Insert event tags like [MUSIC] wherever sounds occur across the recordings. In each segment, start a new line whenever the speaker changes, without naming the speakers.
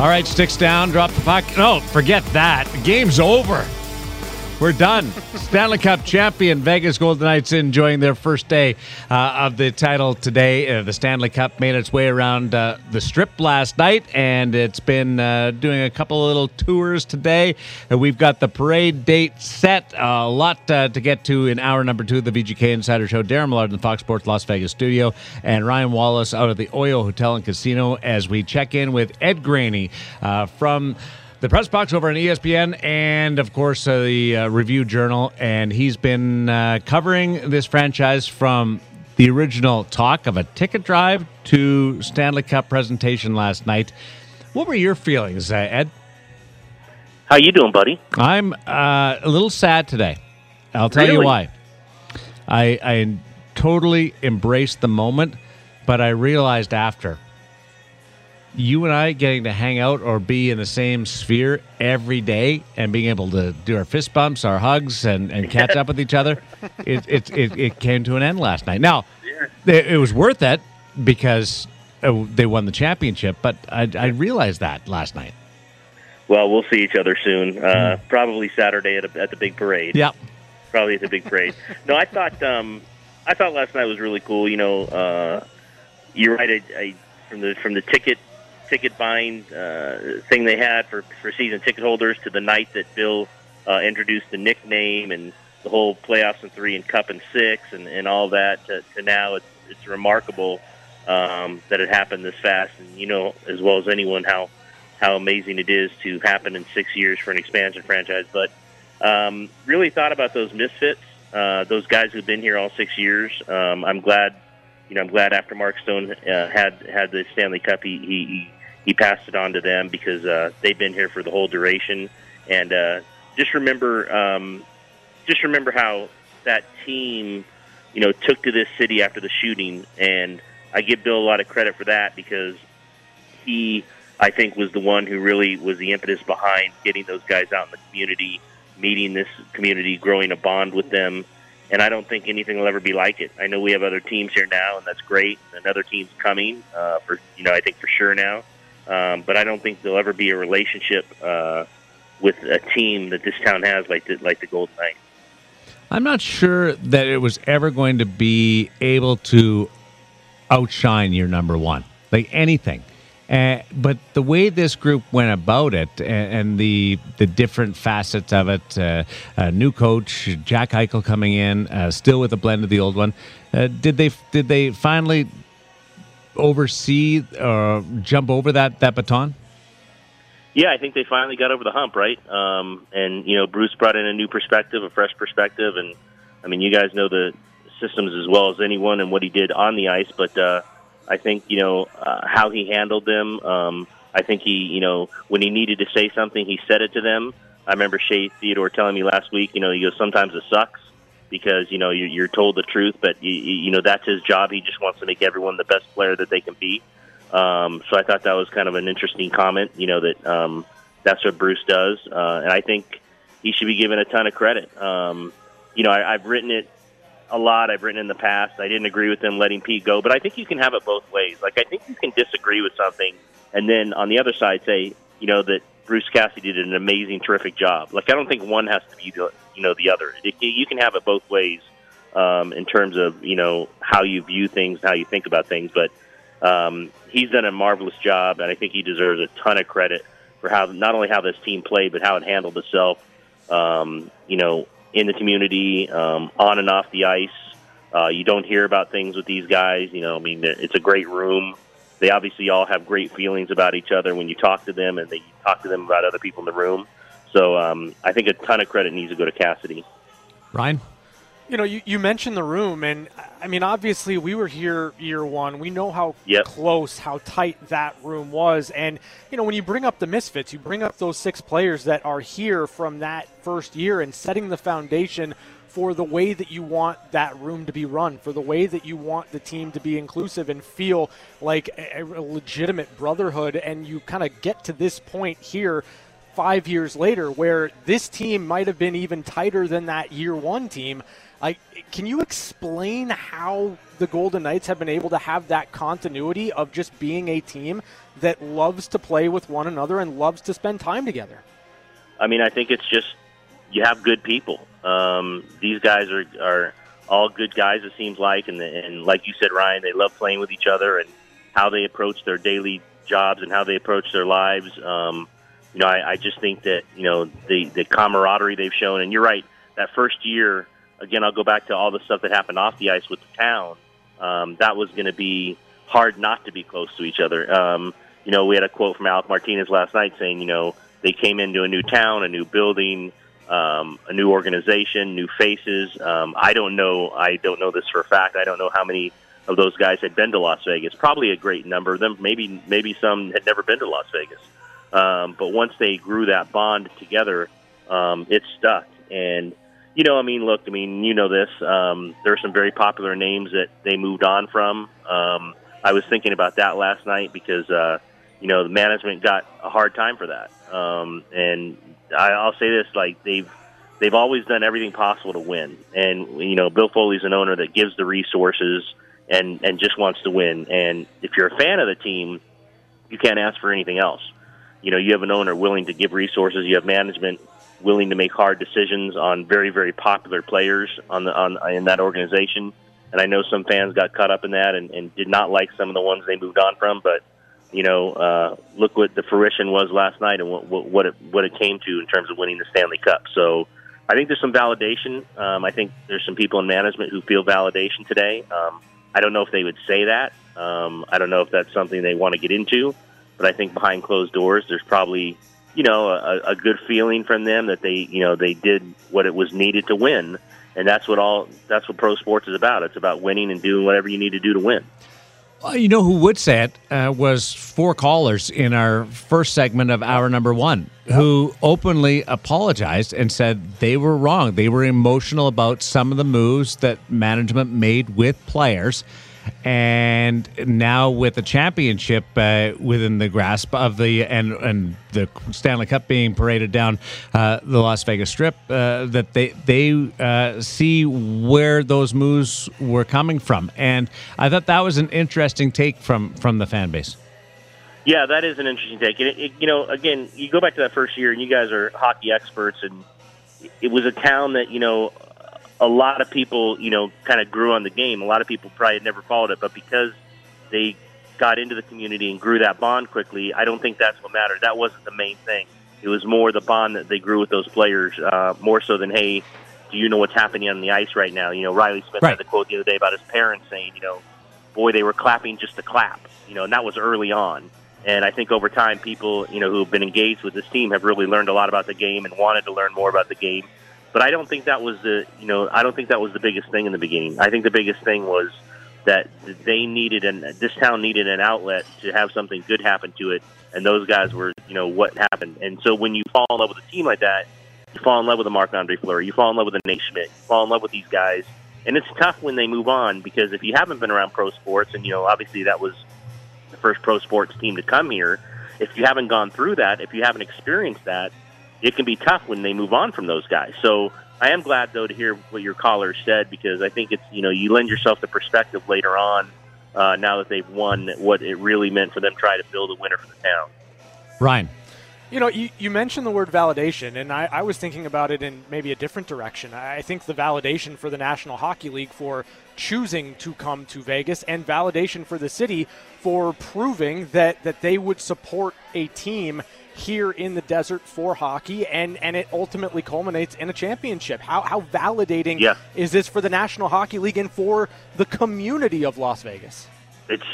All right, sticks down, drop the puck. No, forget that. The game's over. We're done. Stanley Cup champion Vegas Golden Knights enjoying their first day uh, of the title today. Uh, the Stanley Cup made its way around uh, the strip last night, and it's been uh, doing a couple of little tours today. Uh, we've got the parade date set. a lot uh, to get to in hour number two of the VGK Insider Show. Darren Millard in the Fox Sports Las Vegas studio, and Ryan Wallace out of the Oyo Hotel and Casino as we check in with Ed Graney from the press box over on ESPN, and of course uh, the uh, Review Journal. And he's been uh, covering this franchise from the original talk of a ticket drive to Stanley Cup presentation last night. What were your feelings, uh, Ed?
How you doing, buddy?
I'm uh, a little sad today. I'll tell
really?
you why. I, I totally embraced the moment, but I realized after you and I getting to hang out or be in the same sphere every day and being able to do our fist bumps, our hugs, and, and [LAUGHS] catch up with each other, it, it, it, it, came to an end last night. Now, it, it was worth it because uh, they won the championship, but I, I, realized that last night.
Well, we'll see each other soon. Uh, mm. Probably Saturday at, a, at the big parade.
Yep.
Probably at the big parade. no, I thought um, I thought last night was really cool. You know, uh, you're right. I, I, from the from the ticket ticket buying uh, thing they had for for season ticket holders to the night that Bill uh, introduced the nickname and the whole playoffs and three and cup and six and, and all that to, to now it's it's remarkable um, that it happened this fast. And you know as well as anyone how how amazing it is to happen in six years for an expansion franchise. But um, really thought about those misfits uh, those guys who've been here all six years. Um, I'm glad you know I'm glad after Mark Stone uh, had had the Stanley Cup he, he he passed it on to them because uh, they've been here for the whole duration. And uh, just remember, um, just remember how that team, you know, took to this city after the shooting, and I give Bill a lot of credit for that because he, I think, was the one who really was the impetus behind getting those guys out in the community, meeting this community, growing a bond with them. And I don't think anything will ever be like it. I know we have other teams here now, and that's great. And other teams coming uh, for, you know, I think for sure now. Um, but I don't think there'll ever be a relationship uh, with a team that this town has like the, like the Golden Knights.
I'm not sure that it was ever going to be able to outshine your number one, like anything. Uh, but the way this group went about it and, and the the different facets of it, uh, a new coach, Jack Eichel coming in, uh, still with a blend of the old one. Uh, did they did they finally oversee or uh, jump over that that baton?
Yeah, I think they finally got over the hump, right? Um, and you know, Bruce brought in a new perspective, a fresh perspective, and I mean, you guys know the systems as well as anyone and what he did on the ice. But uh, I think you know uh, how he handled them. Um, I think he, you know, when he needed to say something, he said it to them. I remember Shea Theodore telling me last week, you know, he goes, sometimes it sucks because you know you're, you're told the truth, but you, you know that's his job. He just wants to make everyone the best player that they can be. Um, so I thought that was kind of an interesting comment. You know that um, that's what Bruce does, uh, and I think he should be given a ton of credit. Um, you know, I, I've written it a lot. I've written in the past. I didn't agree with them letting Pete go, but I think you can have it both ways. Like I think you can disagree with something, and then on the other side say, you know, that Bruce Cassidy did an amazing, terrific job. Like I don't think one has to be the you know the other. It, you can have it both ways um, in terms of you know how you view things, how you think about things. But um, he's done a marvelous job, and I think he deserves a ton of credit for how not only how this team played, but how it handled itself. Um, you know, in the community, um, on and off the ice. Uh, you don't hear about things with these guys. You know, I mean, it's a great room. They obviously all have great feelings about each other when you talk to them, and they talk to them about other people in the room. So um, I think a ton of credit needs to go to Cassidy.
Ryan?
You know, you, you mentioned the room, and I mean, obviously, we were here year one. We know how
yep.
close, how tight that room was. And, you know, when you bring up the Misfits, you bring up those six players that are here from that first year and setting the foundation for the way that you want that room to be run, for the way that you want the team to be inclusive and feel like a, a legitimate brotherhood. And you kind of get to this point here five years later where this team might have been even tighter than that year one team. Like, can you explain how the Golden Knights have been able to have that continuity of just being a team that loves to play with one another and loves to spend time together?
I mean, I think it's just you have good people. Um, these guys are are all good guys. It seems like, and and like you said, Ryan, they love playing with each other and how they approach their daily jobs and how they approach their lives. Um, you know, I, I just think that you know the the camaraderie they've shown, and you're right. That first year, again, I'll go back to all the stuff that happened off the ice with the town. Um, that was going to be hard not to be close to each other. Um, you know, we had a quote from Alec Martinez last night saying, you know, they came into a new town, a new building, um, a new organization, new faces. Um, I don't know. I don't know this for a fact. I don't know how many of those guys had been to Las Vegas. Probably a great number of them. Maybe maybe some had never been to Las Vegas. Um, but once they grew that bond together, um, it stuck. And you know, I mean, look, I mean, you know this. Um, there are some very popular names that they moved on from. Um, I was thinking about that last night because uh, you know the management got a hard time for that. Um, and I, I'll say this: like they've they've always done everything possible to win. And you know, Bill Foley's an owner that gives the resources and and just wants to win. And if you're a fan of the team, you can't ask for anything else. You know, you have an owner willing to give resources. You have management willing to make hard decisions on very very popular players on the on in that organization. And I know some fans got caught up in that and, and did not like some of the ones they moved on from, but you know, uh, look what the fruition was last night and what, what, what it what it came to in terms of winning the Stanley Cup. So I think there's some validation. Um, I think there's some people in management who feel validation today. Um, I don't know if they would say that. Um, I don't know if that's something they want to get into, but I think behind closed doors, there's probably you know a, a good feeling from them that they you know they did what it was needed to win, and that's what all that's what pro sports is about. It's about winning and doing whatever you need to do to win.
Well, you know who would say it uh, was four callers in our first segment of hour number one who openly apologized and said they were wrong. They were emotional about some of the moves that management made with players and now with the championship uh, within the grasp of the and and the Stanley Cup being paraded down uh, the Las Vegas Strip, uh, that they they uh, see where those moves were coming from, and I thought that was an interesting take from from the fan base.
Yeah, that is an interesting take. It, it, you know, again, you go back to that first year, and you guys are hockey experts, and it was a town that you know a lot of people, you know, kind of grew on the game. A lot of people probably had never followed it, but because they got into the community and grew that bond quickly, I don't think that's what mattered. That wasn't the main thing. It was more the bond that they grew with those players, uh, more so than, hey, do you know what's happening on the ice right now? You know, Riley Smith right. had the quote the other day about his parents saying, you know, boy, they were clapping just to clap, you know, and that was early on. And I think over time, people, you know, who have been engaged with this team have really learned a lot about the game and wanted to learn more about the game but I don't think that was the you know I don't think that was the biggest thing in the beginning. I think the biggest thing was that they needed and this town needed an outlet to have something good happen to it, and those guys were you know what happened. And so when you fall in love with a team like that, you fall in love with a Marc Andre Fleury, you fall in love with a Nate Schmidt, you fall in love with these guys, and it's tough when they move on because if you haven't been around pro sports, and you know obviously that was the first pro sports team to come here, if you haven't gone through that, if you haven't experienced that it can be tough when they move on from those guys. So I am glad though to hear what your caller said because I think it's you know you lend yourself the perspective later on uh, now that they've won what it really meant for them to try to build a winner for the town.
Ryan.
You know, you, you mentioned the word validation, and I, I was thinking about it in maybe a different direction. I think the validation for the National Hockey League for choosing to come to Vegas and validation for the city for proving that, that they would support a team here in the desert for hockey, and, and it ultimately culminates in a championship. How, how validating
yeah.
is this for the National Hockey League and for the community of Las Vegas?
It's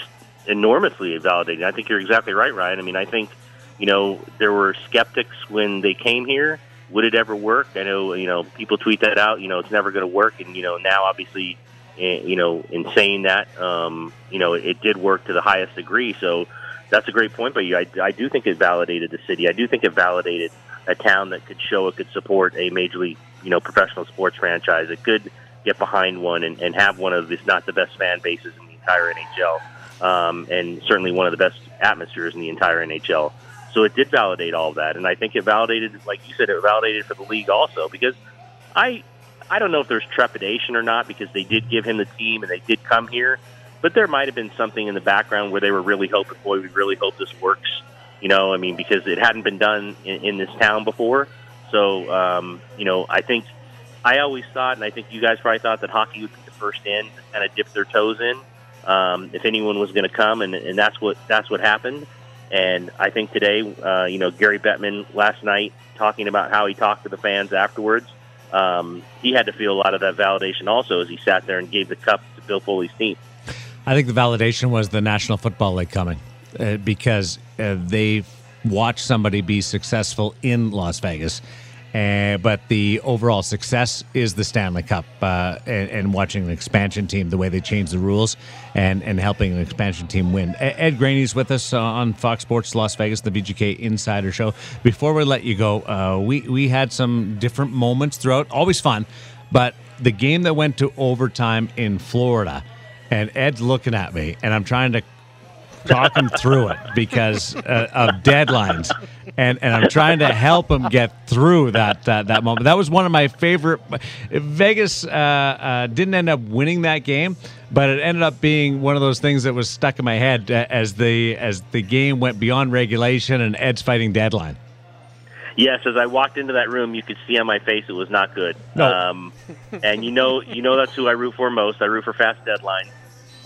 enormously validating. I think you're exactly right, Ryan. I mean, I think, you know, there were skeptics when they came here. Would it ever work? I know, you know, people tweet that out, you know, it's never going to work. And, you know, now obviously, eh, you know, in saying that, um, you know, it did work to the highest degree. So, that's a great point by you. I, I do think it validated the city. I do think it validated a town that could show it could support a major league, you know, professional sports franchise. It could get behind one and, and have one of, if not the best fan bases in the entire NHL, um, and certainly one of the best atmospheres in the entire NHL. So it did validate all that, and I think it validated, like you said, it validated for the league also because I I don't know if there's trepidation or not because they did give him the team and they did come here, but there might have been something in the background where they were really hoping, boy, we really hope this works. You know, I mean, because it hadn't been done in, in this town before. So, um, you know, I think I always thought, and I think you guys probably thought that hockey would be the first in to kind of dip their toes in um, if anyone was going to come, and, and that's what that's what happened. And I think today, uh, you know, Gary Bettman last night talking about how he talked to the fans afterwards. Um, he had to feel a lot of that validation also as he sat there and gave the cup to Bill Foley's team.
I think the validation was the National Football League coming uh, because uh, they watched somebody be successful in Las Vegas uh, but the overall success is the Stanley Cup uh, and, and, watching an expansion team, the way they change the rules and, and helping an expansion team win. Ed Graney's with us uh, on Fox Sports Las Vegas, the VGK Insider Show. Before we let you go, uh, we, we had some different moments throughout, always fun, but the game that went to overtime in Florida, and Ed's looking at me, and I'm trying to talk him through it because uh, of deadlines, and and I'm trying to help him get through that uh, that moment. That was one of my favorite. Vegas uh, uh, didn't end up winning that game, but it ended up being one of those things that was stuck in my head uh, as the as the game went beyond regulation and Ed's fighting deadline.
Yes, as I walked into that room, you could see on my face it was not good.
No.
Um, and you know, you know that's who I root for most. I root for fast deadline.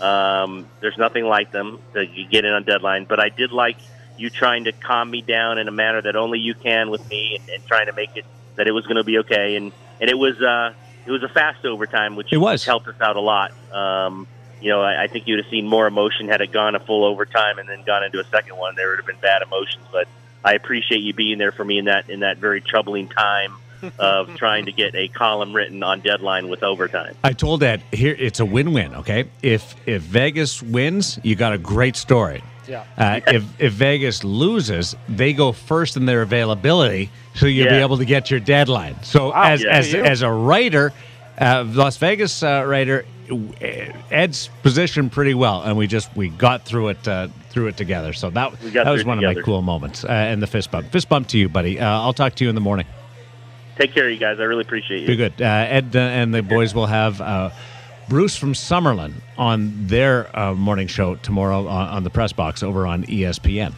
Um, there's nothing like them that you get in on deadline, but I did like you trying to calm me down in a manner that only you can with me, and, and trying to make it that it was going to be okay. And and it was uh, it was a fast overtime, which
it was.
helped us out a lot. Um, you know, I, I think you'd have seen more emotion had it gone a full overtime and then gone into a second one. There would have been bad emotions, but I appreciate you being there for me in that in that very troubling time of [LAUGHS] trying to get a column written on deadline with overtime.
I told Ed here it's a win-win. Okay, if if Vegas wins, you got a great story.
Yeah.
Uh, if if Vegas loses, they go first in their availability, so you'll
Yeah.
be able to get your deadline. So
Wow,
as
yeah.
as
You.
as a writer, uh, Las Vegas uh, writer, Ed's positioned pretty well, and we just we got through it uh, through it together. So that that was one
it
of my cool moments. Uh, and the fist bump, fist bump to you, buddy. Uh, I'll talk to you in the morning.
Take care, of you guys. I really appreciate you.
Be good. Uh, Ed uh, and the boys will have uh, Bruce from Summerlin on their uh, morning show tomorrow on, on the press box over on ESPN.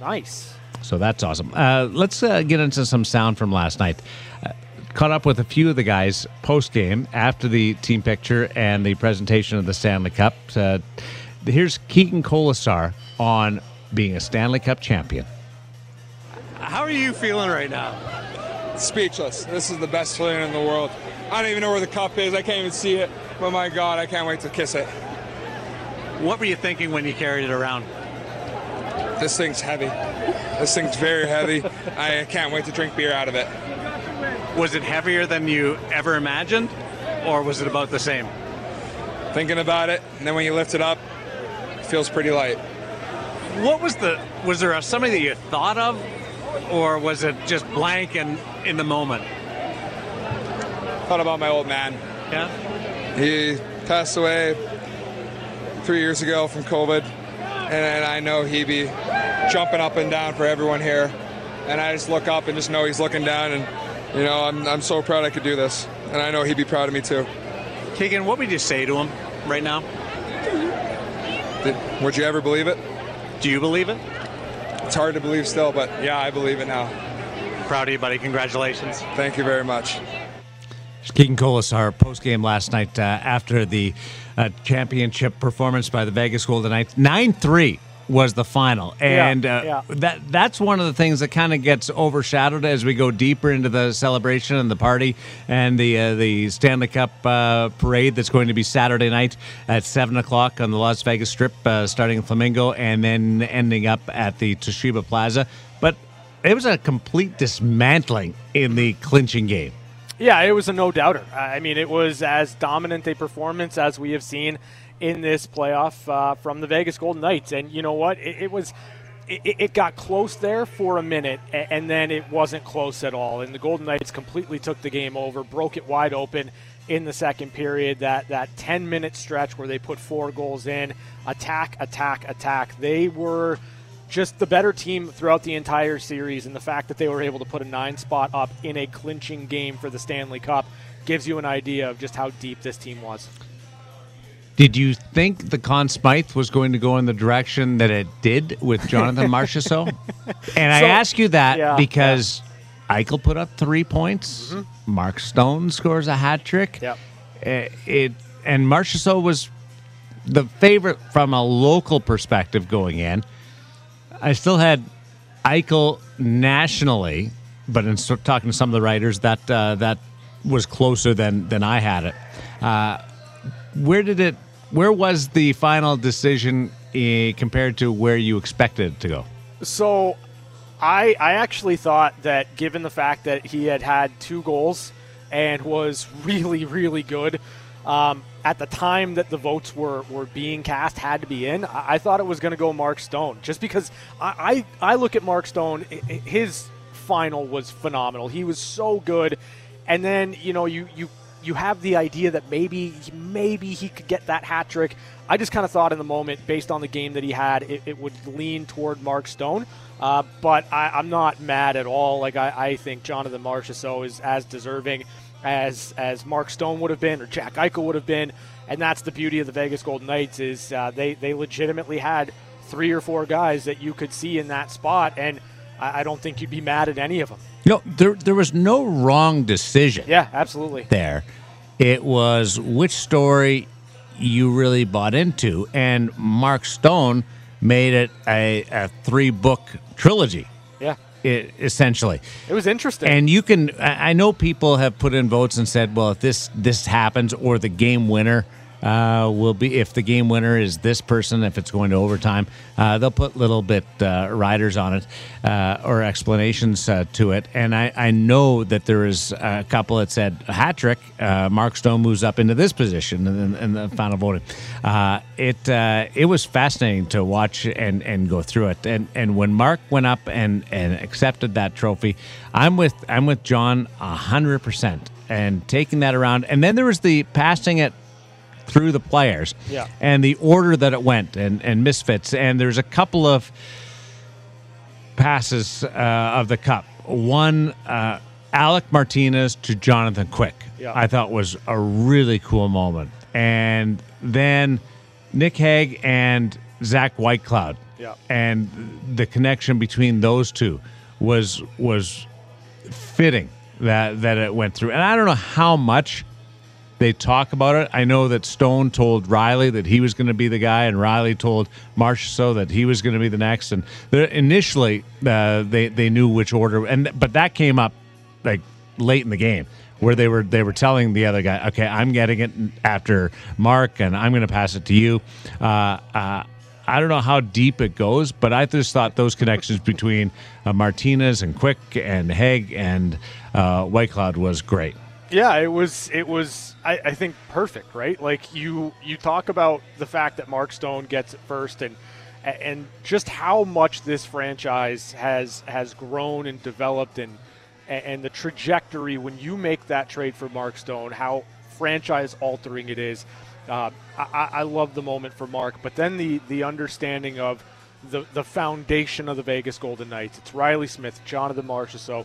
Nice.
So that's awesome. Uh, let's uh, get into some sound from last night. Uh, caught up with a few of the guys post game after the team picture and the presentation of the Stanley Cup. Uh, here's Keegan Kolesar on being a Stanley Cup champion.
How are you feeling right now?
speechless. This is the best feeling in the world. I don't even know where the cup is. I can't even see it. But my God, I can't wait to kiss it.
What were you thinking when you carried it around?
This thing's heavy. This thing's very heavy. [LAUGHS] I can't wait to drink beer out of it.
Was it heavier than you ever imagined, or was it about the same?
Thinking about it, and then when you lift it up, it feels pretty light.
What was the? Was there a, somebody that you thought of, or was it just blank and in the moment?
Thought about my old man.
Yeah.
He passed away three years ago from COVID, and, and I know he'd be jumping up and down for everyone here. And I just look up and just know he's looking down, and you know I'm, I'm so proud I could do this, and I know he'd be proud of me too.
Keegan, what would you say to him right now?
Did, would you ever believe it?
Do you believe it?
It's hard to believe still, but yeah, I believe it now.
Proud of you, buddy. Congratulations.
Thank you very much.
Keegan Kolesar post game last night uh, after the uh, championship performance by the Vegas Golden Knights. 9 3 was the final. And uh,
yeah.
that that's one of the things that kind of gets overshadowed as we go deeper into the celebration and the party and the uh, the Stanley Cup uh, parade that's going to be Saturday night at 7 o'clock on the Las Vegas Strip, uh, starting in Flamingo and then ending up at the Toshiba Plaza. But it was a complete dismantling in the clinching game.
Yeah, it was a no doubter. I mean, it was as dominant a performance as we have seen in this playoff uh, from the Vegas Golden Knights. And you know what? It, it was. It, it got close there for a minute, and then it wasn't close at all. And the Golden Knights completely took the game over, broke it wide open in the second period. That that 10 minute stretch where they put four goals in, attack, attack, attack. They were just the better team throughout the entire series, and the fact that they were able to put a nine spot up in a clinching game for the Stanley Cup gives you an idea of just how deep this team was.
Did you think the Conn Smythe was going to go in the direction that it did with Jonathan [LAUGHS] Marchessault? and I ask you that
Yeah,
because Eichel put up three points. Mark Stone scores a hat trick.
Yep.
Uh, It and Marchessault was the favorite from a local perspective going in. I still had Eichel nationally, but in talking to some of the writers, that uh, that was closer than than I had it. Uh, where did it? Where was the final decision eh, compared to where you expected it to go?
So, I I actually thought that given the fact that he had had two goals and was [LAUGHS] really really good um, at the time that the votes were were being cast had to be in. I, I thought it was going to go Mark Stone just because I, I I look at Mark Stone his final was phenomenal. He was so good, and then you know you you you have the idea that maybe maybe he could get that hat trick. I just kind of thought in the moment, based on the game that he had, it, it would lean toward Mark Stone. Uh, but I, I'm not mad at all. Like I, I think Jonathan Marchessault is as deserving as as Mark Stone would have been or Jack Eichel would have been, and that's the beauty of the Vegas Golden Knights is uh, they they legitimately had three or four guys that you could see in that spot, and I, I don't think you'd be mad at any of them.
You know, there there was no wrong decision.
Yeah, absolutely.
there. It was which story you really bought into, and Mark Stone made it a, a three book trilogy,
Yeah,
i essentially.
it was interesting.
And you can, I I know people have put in votes and said, well, if this this happens, or the game winner uh, will be, if the game winner is this person, if it's going to overtime, uh, they'll put little bit uh, riders on it uh, or explanations uh, to it. And I, I know that there is a couple that said hat trick. Uh, Mark Stone moves up into this position in, in the final voting. It it was fascinating to watch and, and go through it. And and when Mark went up and, and accepted that trophy, I'm with I'm with John hundred percent and taking that around. And then there was the passing it through the players
Yeah.
and the order that it went and, and misfits. And there's a couple of passes uh, of the cup. One, uh, Alec Martinez to Jonathan Quick,
Yeah.
I thought was a really cool moment. And then Nick Hague and Zach Whitecloud.
Yeah.
And the connection between those two was was fitting that that it went through. And I don't know how much they talk about it. I know that Stone told Riley that he was going to be the guy, and Riley told Marchessault that he was going to be the next. And initially, uh, they they knew which order, and but that came up like late in the game where they were they were telling the other guy, okay, I'm getting it after Mark, and I'm going to pass it to you. Uh, uh, I don't know how deep it goes, but I just thought those connections between uh, Martinez and Quick and Hague and uh, Whitecloud was great.
Yeah, it was. It was. I, I think perfect, right? Like you, you talk about the fact that Mark Stone gets it first, and and just how much this franchise has has grown and developed, and and the trajectory when you make that trade for Mark Stone, how franchise altering it is. Uh, I, I love the moment for Mark, but then the the understanding of the the foundation of the Vegas Golden Knights. It's Riley Smith, Jonathan Marchessault,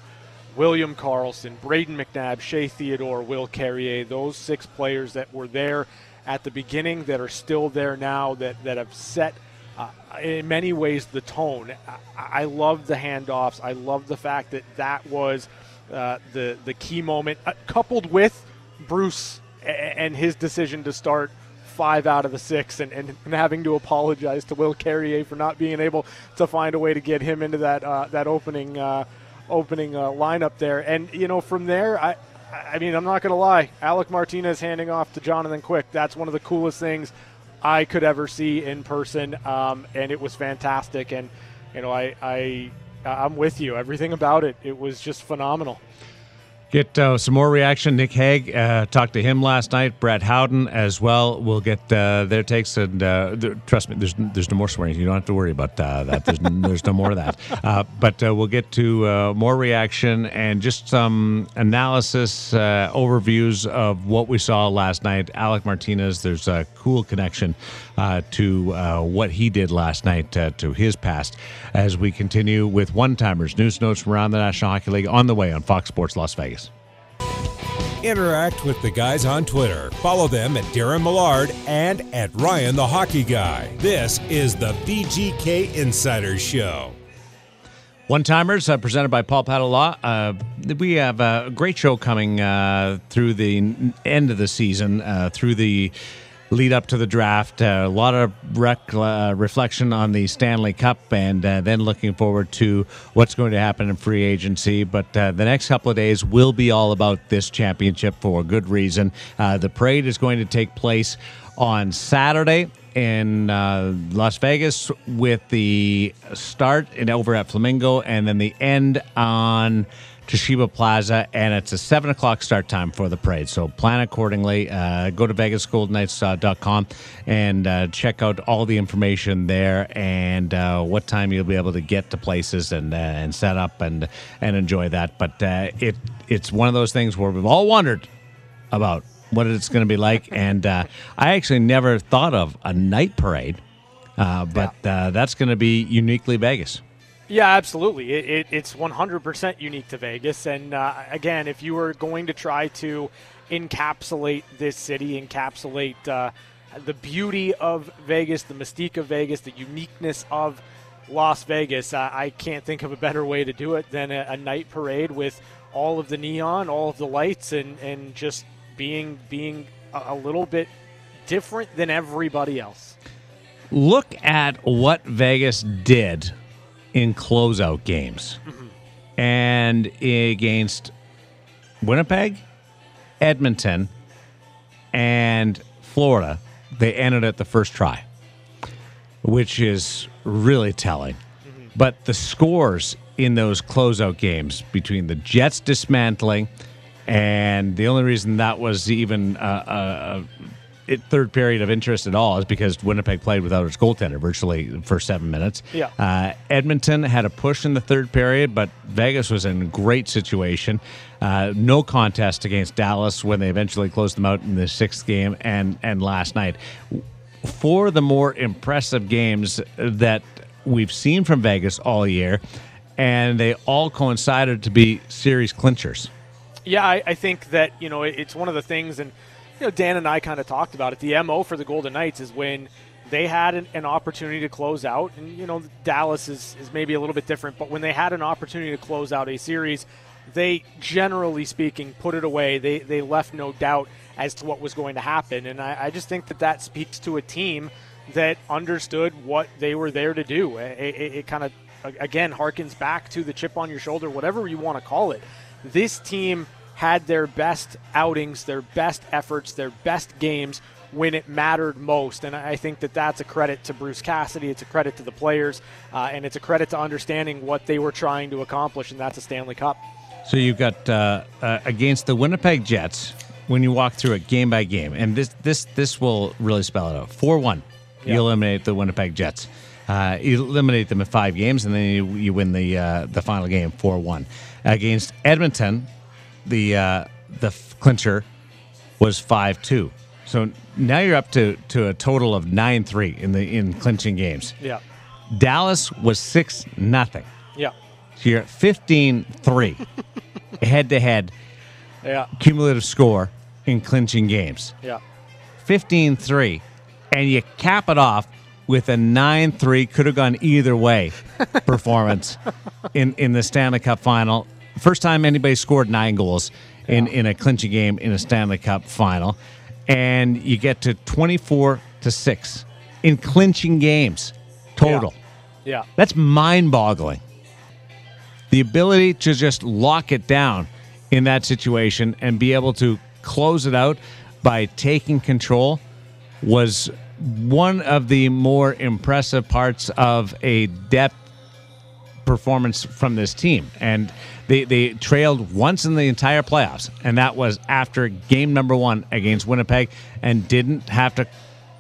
William Karlsson, Brayden McNabb, Shea Theodore, Will Carrier, those six players that were there at the beginning that are still there now that, that have set, uh, in many ways, the tone. I, I love the handoffs. I love the fact that that was uh, the, the key moment, uh, coupled with Bruce and his decision to start five out of the six and, and, having to apologize to Will Carrier for not being able to find a way to get him into that uh, that opening uh, opening uh, lineup there. And you know, from there, I I mean, I'm not going to lie, Alec Martinez handing off to Jonathan Quick. That's one of the coolest things I could ever see in person, um, and it was fantastic. And you know, I I I'm with you. Everything about it, it was just phenomenal.
Get uh, some more reaction. Nick Hague uh, talked to him last night. Brett Howden as well. We'll get uh, their takes. And uh, th- trust me, there's there's no more swearing. You don't have to worry about uh, that. There's, [LAUGHS] there's no more of that. Uh, but we'll get to more reaction and just some analysis, overviews of what we saw last night. Alec Martinez, there's a cool connection to what he did last night to his past as we continue with one timers, news notes from around the National Hockey League on the way on Fox Sports Las Vegas.
Interact with the guys on Twitter. Follow them at Darren Millard and at Ryan the Hockey Guy. This is the VGK Insider Show.
One timers uh, presented by Paul Padda Law. Uh, we have a great show coming uh, through the end of the season, uh, through the lead up to the draft. Uh, a lot of rec- uh, reflection on the Stanley Cup, and uh, then looking forward to what's going to happen in free agency. But uh, the next couple of days will be all about this championship for good reason. Uh, the parade is going to take place on Saturday in uh, Las Vegas with the start in over at Flamingo and then the end on Toshiba Plaza, and it's a seven o'clock start time for the parade. So plan accordingly. Uh, go to VegasGoldenKnights.com and uh, check out all the information there and uh, what time you'll be able to get to places and uh, and set up and and enjoy that. But uh, it it's one of those things where we've all wondered about what it's going to be like. [LAUGHS] And uh, I actually never thought of a night parade, uh, but uh, that's going to be uniquely Vegas.
Yeah, absolutely. It, it, it's 100% unique to Vegas. And uh, again, if you were going to try to encapsulate this city, encapsulate uh, the beauty of Vegas, the mystique of Vegas, the uniqueness of Las Vegas, uh, I can't think of a better way to do it than a, a night parade with all of the neon, all of the lights, and, and just being being a, a little bit different than everybody else.
Look at what Vegas did in closeout games and against Winnipeg, Edmonton, and Florida. They ended at the first try, which is really telling. But the scores in those closeout games between the Jets dismantling, and the only reason that was even uh, a, it, third period of interest at all is because Winnipeg played without its goaltender virtually for seven minutes.
Yeah.
Uh, Edmonton had a push in the third period, but Vegas was in a great situation. Uh, no contest against Dallas when they eventually closed them out in the sixth game and, and last night. For the more impressive games that we've seen from Vegas all year, and they all coincided to be series clinchers.
Yeah, I, I think that you know it, it's one of the things, and you know Dan and I kind of talked about it. The mo for the Golden Knights is when they had an, an opportunity to close out, and you know Dallas is, is maybe a little bit different, but when they had an opportunity to close out a series, they generally speaking put it away. They they left no doubt as to what was going to happen, and I, I just think that that speaks to a team that understood what they were there to do. It, it, it kind of again harkens back to the chip on your shoulder, whatever you want to call it. This team had their best outings, their best efforts, their best games when it mattered most. And I think that that's a credit to Bruce Cassidy. It's a credit to the players, uh, and it's a credit to understanding what they were trying to accomplish, and that's a Stanley Cup.
So you've got uh, uh, against the Winnipeg Jets when you walk through it game by game, and this this this will really spell it out. Four one, you
Yeah.
eliminate the Winnipeg Jets. Uh, you eliminate them in five games, and then you, you win the uh, the final game four one against Edmonton. The uh, the clincher was five two. So now you're up to, to a total of nine three in the in clinching games.
Yeah.
Dallas was six nothing.
Yeah.
So you're at 15-3 head to head
Yeah.
cumulative score in clinching games.
Yeah.
15 3. And you cap it off with a 9 3, could have gone either way [LAUGHS] performance in, in the Stanley Cup final. First time anybody scored nine goals in, in a clinching game in a Stanley Cup final. And you get to 24 to 6 in clinching games total.
Yeah.
That's mind boggling. The ability to just lock it down in that situation and be able to close it out by taking control was one of the more impressive parts of a depth performance from this team. And they, they trailed once in the entire playoffs, and that was after game number one against Winnipeg, and didn't have to,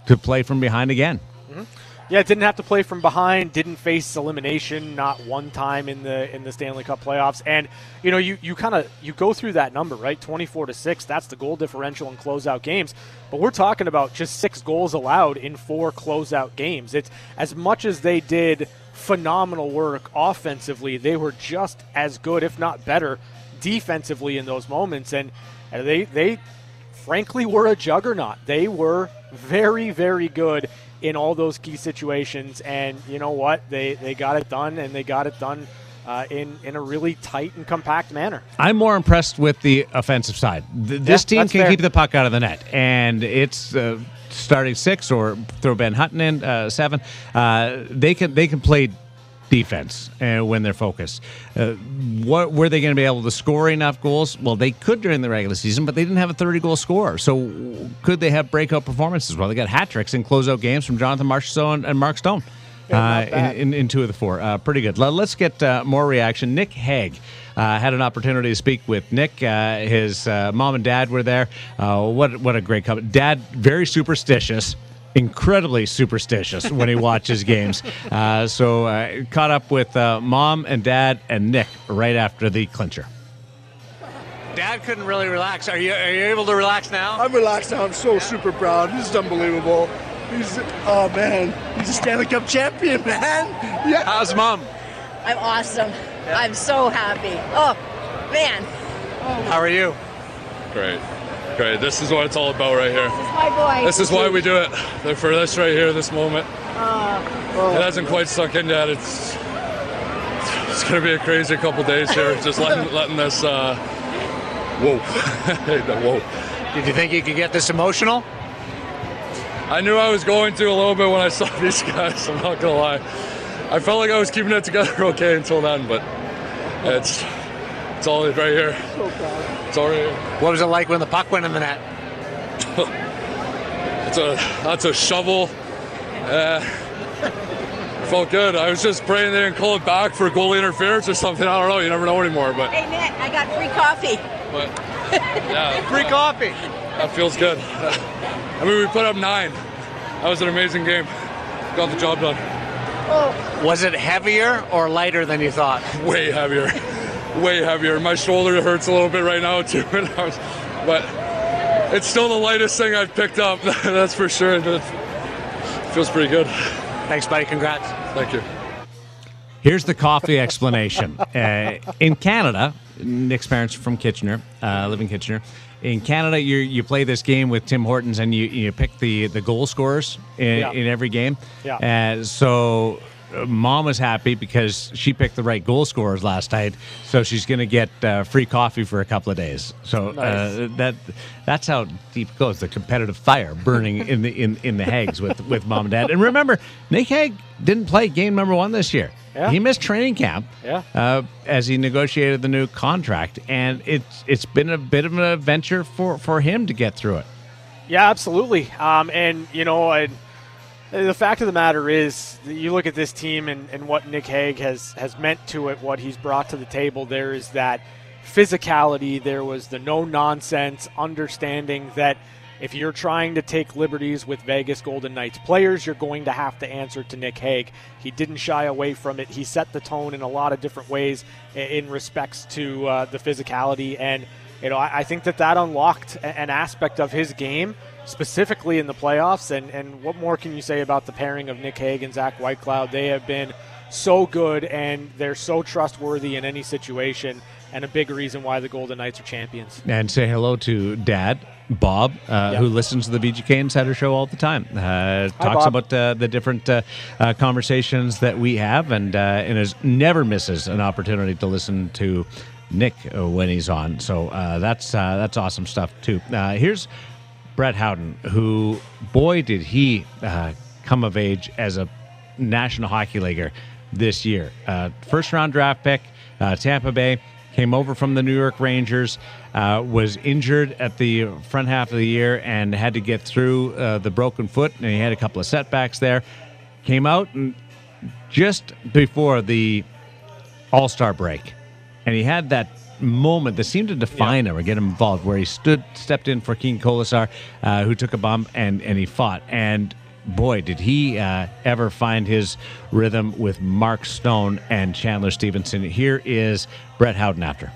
to play from behind again. Mm-hmm.
Yeah, didn't have to play from behind. Didn't face elimination not one time in the in the Stanley Cup playoffs. And you know, you you kind of you go through that number, right? Twenty four to six. That's the goal differential in closeout games. But we're talking about just six goals allowed in four closeout games. It's as much as they did phenomenal work offensively. They were just as good, if not better, defensively in those moments, and they they frankly were a juggernaut. They were very very good in all those key situations, and you know what? They they got it done, and they got it done. Uh, in in a really tight and compact manner.
I'm more impressed with the offensive side. Th- this
Yeah,
team can
fair.
keep the puck out of the net, and it's uh, starting six or throw Ben Hutton in uh, seven. Uh, they can they can play defense uh, when they're focused. Uh, what were they going to be able to score enough goals? Well, they could during the regular season, but they didn't have a 30 goal scorer. So could they have breakout performances? Well, they got hat tricks in closeout games from Jonathan Marchessault and, and Mark Stone.
Yeah,
Uh, in, in, in two of the four. Uh, pretty good. Let- Let's get uh, more reaction. Nick Hague uh, had an opportunity to speak with Nick. Uh, his uh, mom and dad were there. Uh, what what a great couple. Dad very superstitious. Incredibly superstitious when he watches [LAUGHS] games. Uh, so uh, caught up with uh, mom and dad and Nick right after the clincher.
Dad couldn't really relax. Are you are you able to relax now?
I'm relaxed now. I'm so super proud. This is unbelievable. He's, oh man, he's a Stanley Cup champion, [LAUGHS] man. Yeah.
How's mom?
I'm awesome. I'm so happy. Oh, man.
How are you?
Great. Great. This is what it's all about right here.
This is my boy.
This is why we do it. For this right here, this moment. It hasn't quite sunk in yet. It's it's gonna be a crazy couple days here. [LAUGHS] Just letting letting this. Uh, whoa, [LAUGHS] whoa.
Did you think you could get this emotional?
I knew I was going to a little bit when I [LAUGHS] saw these guys. I'm not gonna lie. I felt like I was keeping it together [LAUGHS] okay until then, but it's it's all right here. It's all right here.
What was it like when the puck went in the net? [LAUGHS]
It's a that's a shovel. Uh, felt good. I was just praying they didn't call it back for goalie interference or something. I don't know. You never know anymore. But
Hey, Nick, I got free coffee.
but yeah,
Free coffee.
That feels good. I mean, we put up nine. That was an amazing game. Got the job done.
Was it heavier or lighter than you thought?
Way heavier. Way heavier. My shoulder hurts a little bit right now [LAUGHS] too. And I was- but it's still the lightest thing I've picked up. [LAUGHS] That's for sure. It feels pretty good.
Thanks, buddy. Congrats.
Thank you.
Here's the coffee explanation. Uh, in Canada, Nick's parents are from Kitchener, uh, live in Kitchener. In Canada, you you play this game with Tim Hortons, and you you pick the the goal scorers in,
Yeah.
in every game.
Yeah.
Uh, so. uh, Mom was happy because she picked the right goal scorers last night, so she's going to get uh, free coffee for a couple of days. So uh, that that's how deep it goes. The competitive fire burning in the in, in the Hagues with with mom and dad. And remember, Nick Hague didn't play game number one this year.
Yeah.
He missed training camp
Yeah.
uh, as he negotiated the new contract, and it's it's been a bit of an adventure for, for him to get through it.
Yeah, absolutely. Um, and you know, I, the fact of the matter is, you look at this team and, and what Nick Hague has has meant to it, what he's brought to the table. There is that physicality. There was the no nonsense understanding that if you're trying to take liberties with Vegas Golden Knights players, you're going to have to answer to Nick Hague. He didn't shy away from it. He set the tone in a lot of different ways in respects to uh, the physicality and you know, I, I think that that unlocked an aspect of his game, specifically in the playoffs. And, and what more can you say about the pairing of Nick Hague and Zach Whitecloud? They have been so good and they're so trustworthy in any situation, and a big reason why the Golden Knights are champions.
And say hello to Dad Bob, uh,
Yeah.
who listens to the VGK Insider Show all the time. Uh, talks
Bob.
about uh, the different uh, uh, conversations that we have, and uh, and is never misses an opportunity to listen to Nick uh, when he's on. So uh, that's uh, that's awesome stuff too. Uh, here's Brett Howden, who boy did he uh, come of age as a National Hockey Leaguer this year. Uh, first round draft pick, uh, Tampa Bay. Came over from the New York Rangers, uh, was injured at the front half of the year and had to get through uh, the broken foot, and he had a couple of setbacks there. Came out and just before the All Star break, and he had that moment that seemed to define him or get him involved, where he stood, stepped in for King Kolesar, uh, who took a bump, and and he fought. And boy, did he uh, ever find his rhythm with Mark Stone and Chandler Stephenson. Here is Brett Howden after.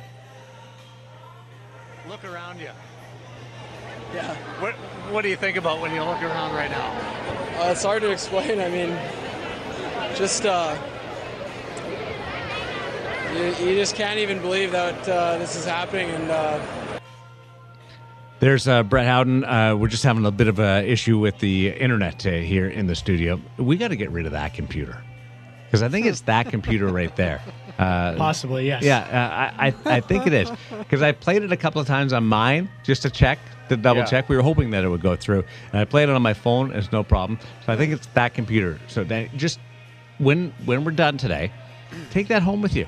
Look around you.
Yeah.
What What do you think about when you look around right now?
Uh, it's hard to explain. I mean, just uh,
you, you just can't even believe that uh, this is happening. And uh,
There's uh, Brett Howden. Uh, we're just having a bit of an issue with the internet uh, here in the studio. We got to get rid of that computer because I think it's that computer right there. Uh,
Possibly, yes.
Yeah, uh, I, I I think it is because I played it a couple of times on mine just to check to double
Yeah.
check. We were hoping that it would go through, and I played it on my phone. It's no problem. So I think it's that computer. So then just when when we're done today, take that home with you.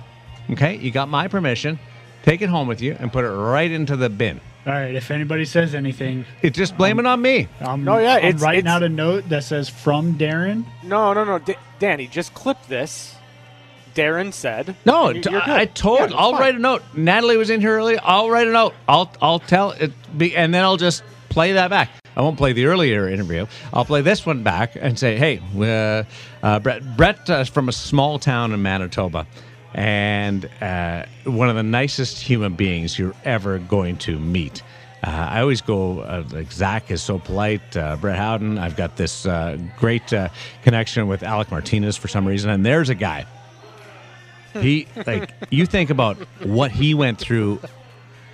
Okay, you got my permission. Take it home with you and put it right into the bin.
All right. If anybody says anything,
it's just blame it on me.
I'm,
No, yeah,
I'm
it's-
writing
it's-
out a note that says from Darren.
No, no, no, D- Danny, just clip this. Darren said.
No,
you're.
I told.
Yeah,
I'll
fine.
write a note. Natalie was in here earlier. I'll write a note. I'll I'll tell it, be, and then I'll just play that back. I won't play the earlier interview. I'll play this one back and say, "Hey, uh, uh, Brett. Brett uh, from a small town in Manitoba, and uh, one of the nicest human beings you're ever going to meet." Uh, I always go, uh, like Zach is so polite. Uh, Brett Howden, I've got this uh, great uh, connection with Alec Martinez for some reason. And there's a guy he [LAUGHS] like you think about what he went through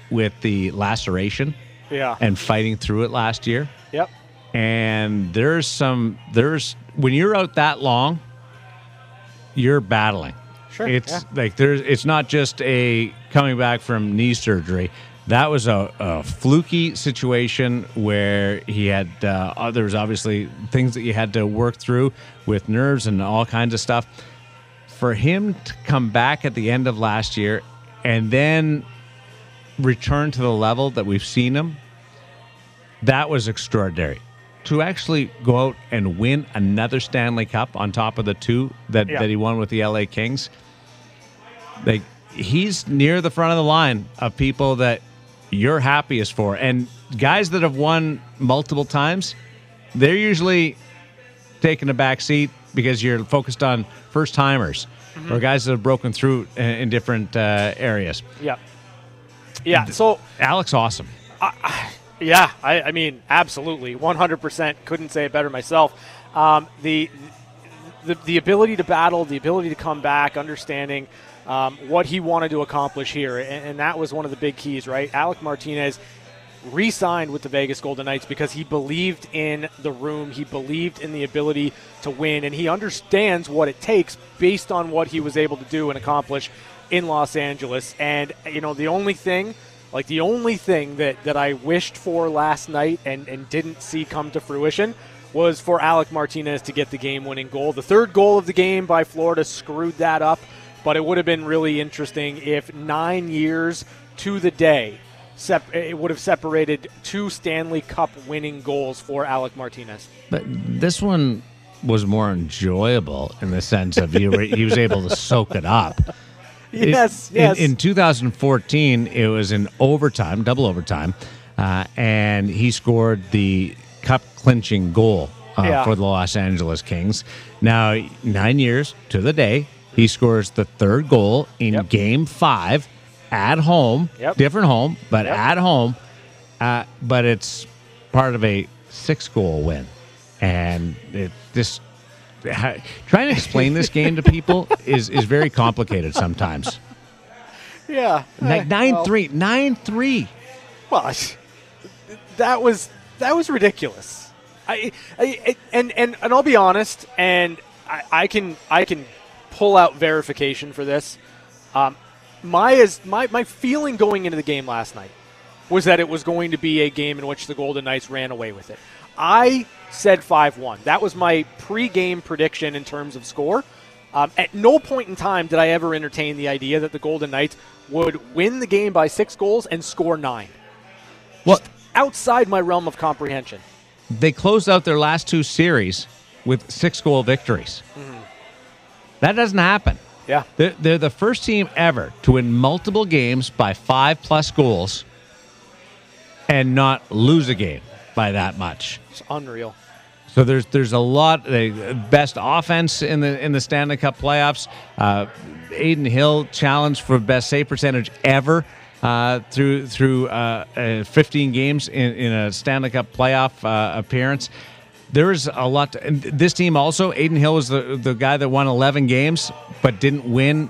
with the laceration
Yeah.
and fighting through it last year
Yep.
and there's some there's when you're out that long you're battling
Sure,
it's
yeah.
like there's it's not just a coming back from knee surgery that was a, a fluky situation where he had uh, there was obviously things that you had to work through with nerves and all kinds of stuff for him to come back at the end of last year and then return to the level that we've seen him, that was extraordinary. To actually go out and win another Stanley Cup on top of the two that,
Yeah.
that he won with the LA Kings, like he's near the front of the line of people that you're happiest for. And guys that have won multiple times, they're usually taking a back seat because you're focused on first timers or guys that have broken through in, in different uh, areas.
Yeah. Yeah. So
Alex, awesome.
Yeah, I, I mean, absolutely, 100%. Couldn't say it better myself. Um, the, the the ability to battle, the ability to come back, understanding um, what he wanted to accomplish here, and, and that was one of the big keys, right? Alec Martinez re-signed with the Vegas Golden Knights because he believed in the room, he believed in the ability to win, and he understands what it takes based on what he was able to do and accomplish in Los Angeles. And you know, the only thing, like the only thing that that I wished for last night and and didn't see come to fruition was for Alec Martinez to get the game-winning goal. The third goal of the game by Florida screwed that up, but it would have been really interesting if 9 years to the day Sep- it would have separated two Stanley Cup winning goals for Alec Martinez.
But this one was more enjoyable in the sense of he, he was able to soak it up. It- [LAUGHS]
Yes,
in-
yes.
In, 2014, it was in overtime, double overtime, uh, and he scored the cup clinching goal uh,
Yeah.
for the Los Angeles Kings. Now, nine years to the day, he scores the third goal in
Yep.
Game Five at home,
Yep.
different home, but
Yep.
at home. Uh, but it's part of a six-goal win, and it this. Trying to explain this game to people [LAUGHS] is is very complicated sometimes.
Yeah,
Like nine three, nine three.
Well, that was that was ridiculous. I, I I- and and and I'll be honest, and I, I can I can pull out verification for this. Um, my is my my feeling going into the game last night was that it was going to be a game in which the Golden Knights ran away with it. I said five one. That was my pre-game prediction in terms of score. Um, at no point in time did I ever entertain the idea that the Golden Knights would win the game by six goals and score nine.
Well,
outside my realm of comprehension.
they closed out their last two series with six goal victories. That doesn't happen.
Yeah.
They're, they're the first team ever to win multiple games by five plus goals and not lose a game by that much.
It's unreal.
So there's there's a lot the best offense in the in the Stanley Cup playoffs. Uh, Adin Hill challenged for best save percentage ever uh, through through uh, uh, 15 games in, in a Stanley Cup playoff uh, appearance. There is a lot. To, and this team also, Adin Hill was the the guy that won 11 games but didn't win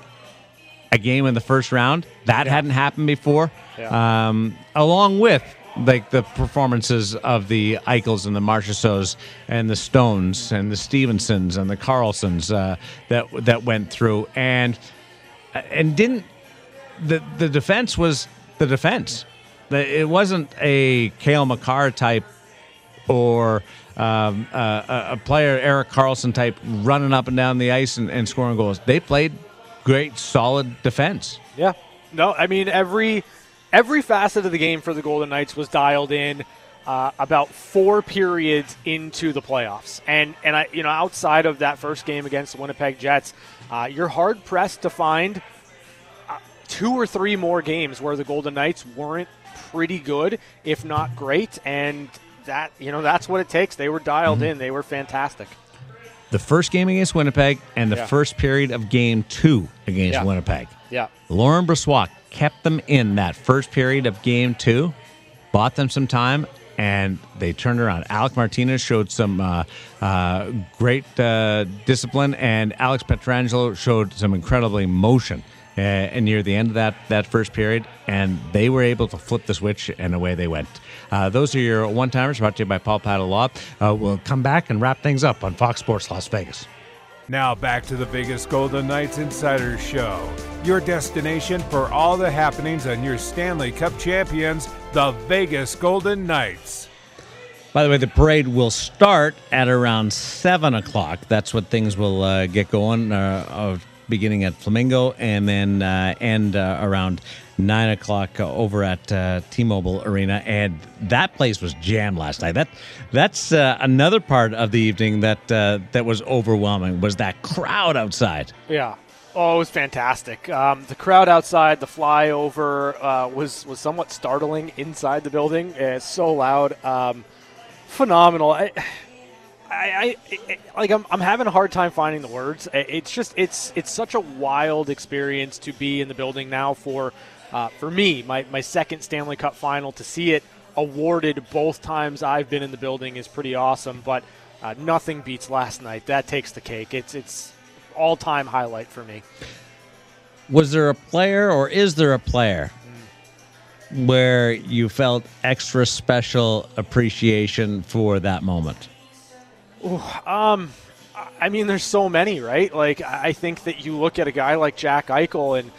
a game in the first round. That hadn't happened before.
Yeah.
Um, along with like the performances of the Eichels and the Marchessaults and the Stones and the Stephensons and the Karlssons uh, that that went through and and didn't the the defense was the defense. It wasn't a Cale Makar type or um, uh, a player Erik Karlsson type running up and down the ice and, and scoring goals. They played great, solid defense.
Yeah. No, I mean every every facet of the game for the Golden Knights was dialed in uh, about four periods into the playoffs, and and I you know outside of that first game against the Winnipeg Jets, uh, you're hard pressed to find uh, two or three more games where the Golden Knights weren't pretty good, if not great, and that you know that's what it takes. They were dialed in. They were fantastic.
The first game against Winnipeg and the
Yeah.
first period of game two against
Yeah.
Winnipeg.
Yeah.
Laurent Brossoit kept them in that first period of game two, bought them some time, and they turned around. Alec Martinez showed some uh, uh, great uh, discipline, and Alex Pietrangelo showed some incredible emotion. Uh, and near the end of that, that first period, and they were able to flip the switch, and away they went. Uh, those are your one timers brought to you by Paul Padda Law. Uh, we'll come back and wrap things up on Fox Sports Las Vegas.
Now back to the Vegas Golden Knights Insider Show, your destination for all the happenings on your Stanley Cup champions, the Vegas Golden Knights.
By the way, the parade will start at around seven o'clock. That's what things will uh, get going, uh, beginning at Flamingo, and then uh, end uh, around nine o'clock uh, over at uh, T-Mobile Arena. And that place was jammed last night. That that's uh, another part of the evening that uh, that was overwhelming. Was that crowd outside?
Yeah. Oh, it was fantastic. Um, the crowd outside, the flyover uh, was was somewhat startling inside the building. It's so loud, um, phenomenal. I, I, I like I'm, I'm having a hard time finding the words. It's just it's it's such a wild experience to be in the building now for uh, for me my my second Stanley Cup final to see it awarded both times I've been in the building is pretty awesome. But uh, nothing beats last night. That takes the cake. It's it's all time highlight for me.
Was there a player, or is there a player? Where you felt extra special appreciation for that moment?
Ooh, um, I mean, there's so many, right? Like, I I think that you look at a guy like Jack Eichel and,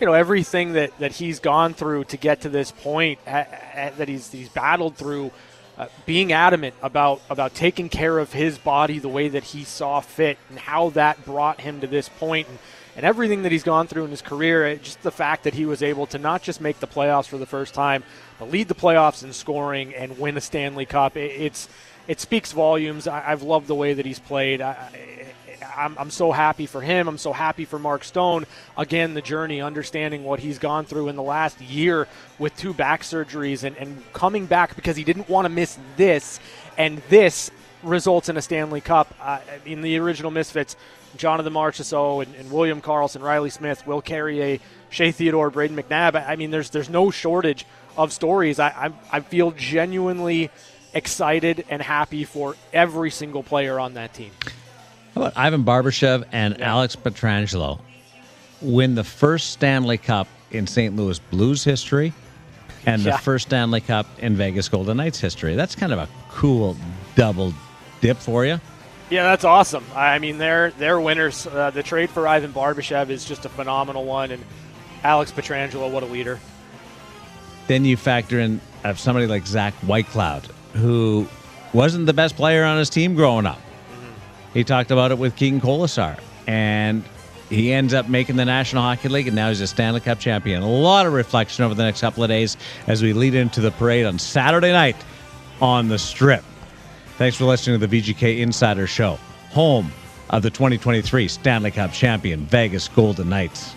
you know, everything that, that he's gone through to get to this point, ha- ha- that he's, he's battled through, uh, being adamant about, about taking care of his body the way that he saw fit and how that brought him to this point and, and everything that he's gone through in his career, uh, just the fact that he was able to not just make the playoffs for the first time, but lead the playoffs in scoring and win a Stanley Cup. It, it's it speaks volumes. I, I've loved the way that he's played. I, I'm, I'm so happy for him. I'm so happy for Mark Stone. Again, the journey, understanding what he's gone through in the last year with two back surgeries and, and coming back because he didn't want to miss this, and this results in a Stanley Cup. Uh, in the original Misfits, Jonathan Marchessault and, and William Karlsson, Reilly Smith, Will Carrier, Shea Theodore, Brayden McNabb. I mean, there's there's no shortage of stories. I I, I feel genuinely excited and happy for every single player on that team.
How about Ivan Barbashev and Alex Pietrangelo win the first Stanley Cup in St. Louis Blues history and the first Stanley Cup in Vegas Golden Knights history? That's kind of a cool double dip for you.
Yeah, that's awesome. I mean, they're they're winners. Uh, the trade for Ivan Barbashev is just a phenomenal one, and Alex Pietrangelo, what a leader.
Then you factor in of somebody like Zach Whitecloud, who wasn't the best player on his team growing up. He talked about it with Keegan Kolesar, and he ends up making the National Hockey League, and now he's a Stanley Cup champion. A lot of reflection over the next couple of days as we lead into the parade on Saturday night on the Strip. Thanks for listening to the VGK Insider Show, home of the 2023 Stanley Cup champion Vegas Golden Knights.